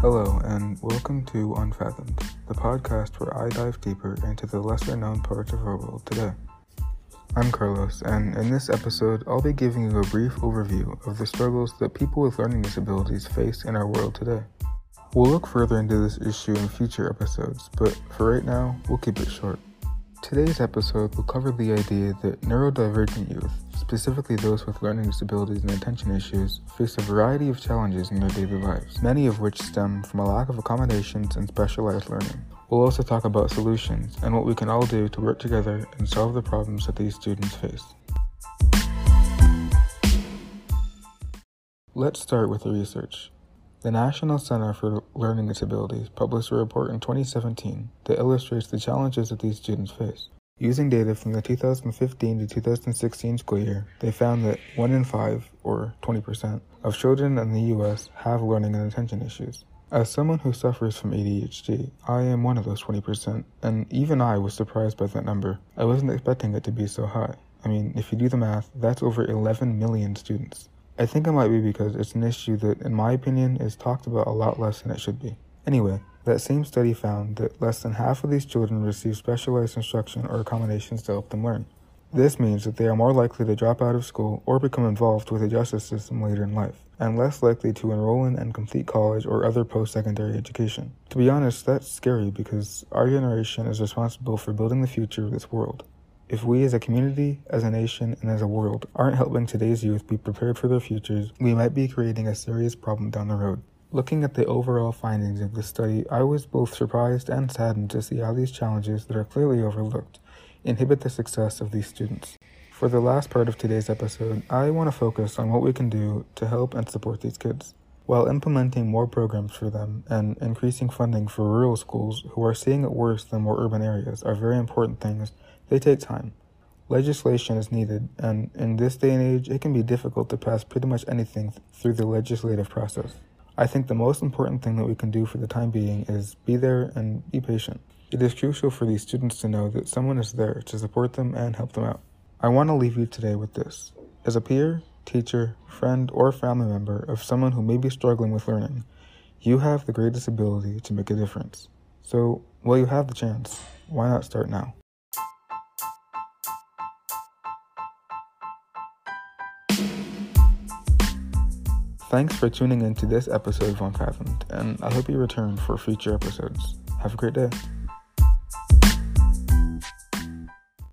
Hello, and welcome to Unfathomed, the podcast where I dive deeper into the lesser known parts of our world today. I'm Carlos, and in this episode, I'll be giving you a brief overview of the struggles that people with learning disabilities face in our world today. We'll look further into this issue in future episodes, but for right now, we'll keep it short. Today's episode will cover the idea that neurodivergent youth, specifically those with learning disabilities and attention issues, face a variety of challenges in their daily lives, many of which stem from a lack of accommodations and specialized learning. We'll also talk about solutions and what we can all do to work together and solve the problems that these students face. Let's start with the research. The National Center for Learning Disabilities published a report in 2017 that illustrates the challenges that these students face. Using data from the 2015 to 2016 school year, they found that 1 in 5, or 20%, of children in the US have learning and attention issues. As someone who suffers from ADHD, I am one of those 20%, and even I was surprised by that number. I wasn't expecting it to be so high. I mean, if you do the math, that's over 11 million students. I think it might be because it's an issue that, in my opinion, is talked about a lot less than it should be. Anyway, that same study found that less than half of these children receive specialized instruction or accommodations to help them learn. This means that they are more likely to drop out of school or become involved with the justice system later in life, and less likely to enroll in and complete college or other post secondary education. To be honest, that's scary because our generation is responsible for building the future of this world. If we as a community, as a nation, and as a world aren't helping today's youth be prepared for their futures, we might be creating a serious problem down the road. Looking at the overall findings of the study, I was both surprised and saddened to see how these challenges that are clearly overlooked inhibit the success of these students. For the last part of today's episode, I want to focus on what we can do to help and support these kids. While implementing more programs for them and increasing funding for rural schools who are seeing it worse than more urban areas are very important things, they take time. Legislation is needed, and in this day and age, it can be difficult to pass pretty much anything th- through the legislative process. I think the most important thing that we can do for the time being is be there and be patient. It is crucial for these students to know that someone is there to support them and help them out. I want to leave you today with this. As a peer, teacher, friend, or family member of someone who may be struggling with learning, you have the greatest ability to make a difference. So, while you have the chance, why not start now? Thanks for tuning in to this episode of Unfathomed, and I hope you return for future episodes. Have a great day.